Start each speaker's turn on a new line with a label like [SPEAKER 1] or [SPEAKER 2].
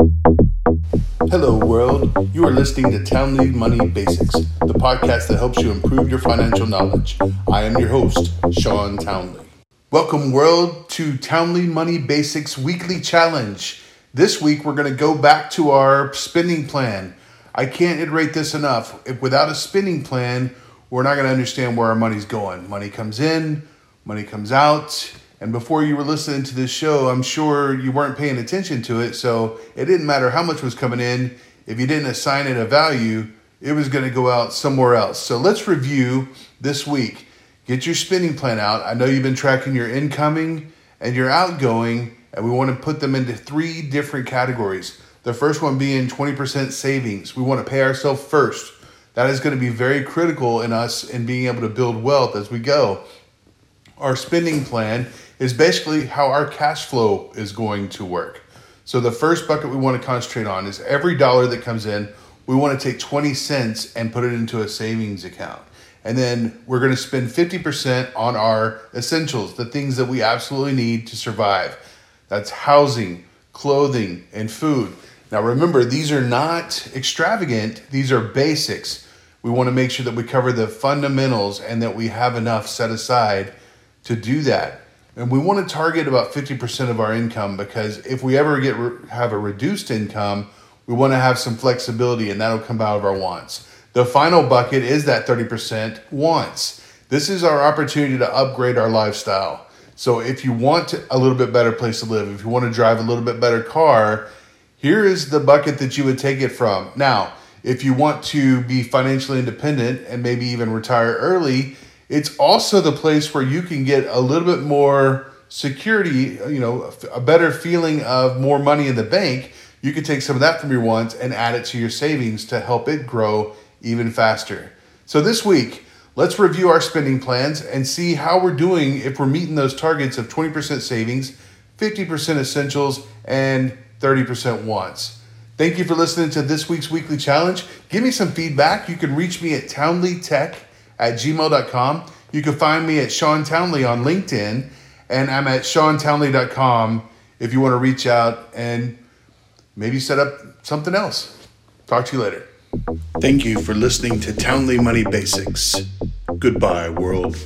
[SPEAKER 1] Hello, world. You are listening to Townley Money Basics, the podcast that helps you improve your financial knowledge. I am your host, Sean Townley. Welcome, world, to Townley Money Basics Weekly Challenge. This week, we're going to go back to our spending plan. I can't iterate this enough. If without a spending plan, we're not going to understand where our money's going. Money comes in, money comes out. And before you were listening to this show, I'm sure you weren't paying attention to it. So it didn't matter how much was coming in. If you didn't assign it a value, it was going to go out somewhere else. So let's review this week. Get your spending plan out. I know you've been tracking your incoming and your outgoing, and we want to put them into three different categories. The first one being 20% savings. We want to pay ourselves first. That is going to be very critical in us in being able to build wealth as we go. Our spending plan is basically how our cash flow is going to work. So the first bucket we want to concentrate on is every dollar that comes in, we want to take 20 cents and put it into a savings account. And then we're going to spend 50% on our essentials, the things that we absolutely need to survive. That's housing, clothing, and food. Now remember, these are not extravagant, these are basics. We want to make sure that we cover the fundamentals and that we have enough set aside to do that. And we want to target about 50% of our income because if we ever get have a reduced income, we want to have some flexibility and that'll come out of our wants. The final bucket is that 30% wants. This is our opportunity to upgrade our lifestyle. So if you want a little bit better place to live, if you want to drive a little bit better car, here is the bucket that you would take it from. Now, if you want to be financially independent and maybe even retire early, it's also the place where you can get a little bit more security, you know, a better feeling of more money in the bank. You can take some of that from your wants and add it to your savings to help it grow even faster. So this week, let's review our spending plans and see how we're doing if we're meeting those targets of 20% savings, 50% essentials, and 30% wants. Thank you for listening to this week's weekly challenge. Give me some feedback. You can reach me at townleytech at gmail.com. You can find me at Sean Townley on LinkedIn, and I'm at seantownley.com if you want to reach out and maybe set up something else. Talk to you later. Thank you for listening to Townley Money Basics. Goodbye, world.